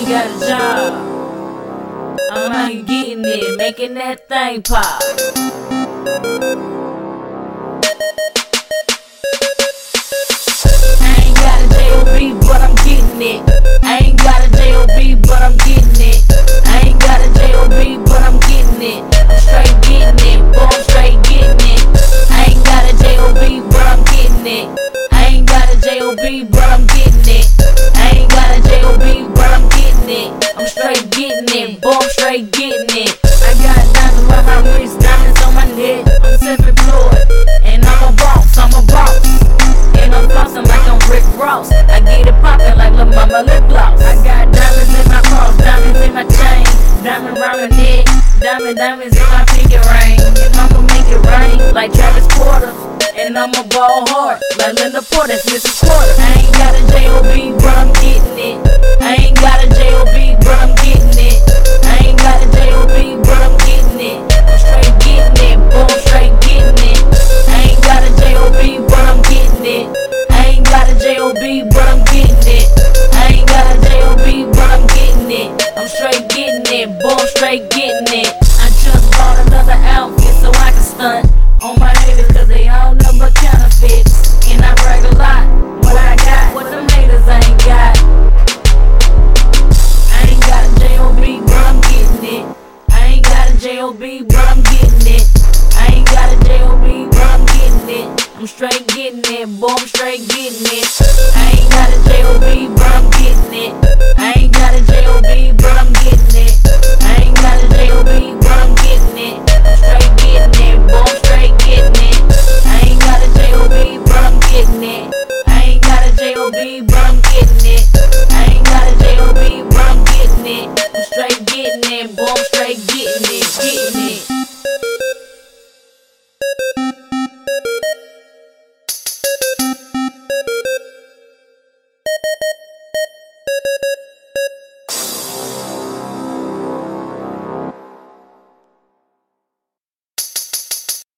ain't got a job. I'm out here getting it, making that thing pop. I ain't got a but I'm getting it. I ain't got a but I'm it. I ain't got a but I'm it. I'm straight it, boy, I'm straight it. I ain't got a but I'm it. I ain't got a but I'm. Getting it, boy, I'm straight getting it. I got diamonds on my wrist, diamonds on my neck. I'm self-employed, and I'm a boss, I'm a boss. And I'm flossing like I'm Rick Ross. I get it poppin' like Lil' Mama lip gloss. I got diamonds in my cross, diamonds in my chain, diamond round my neck, diamond diamonds in my pinky ring. And I'ma make it rain like Travis Porter. And I'ma ball hard like Linda Porter, Mrs. Porter. I ain't got a J.O.B., but I'm getting it. J-O-B, but I'm getting it. I ain't got a job, but I'm getting it. I'm straight getting it, boy, I'm straight getting it. I ain't got a job, but I'm getting it. I ain't got a job, but I'm getting it. I ain't got a job, but I'm getting it. Straight getting it, boy, I'm straight getting it. I ain't got a J-O-B, bro, I'm getting it. I ain't got a J-O-B, bro, I'm getting it. I ain't got a J-O-B, bro, I'm getting it. I'm straight getting it, boy.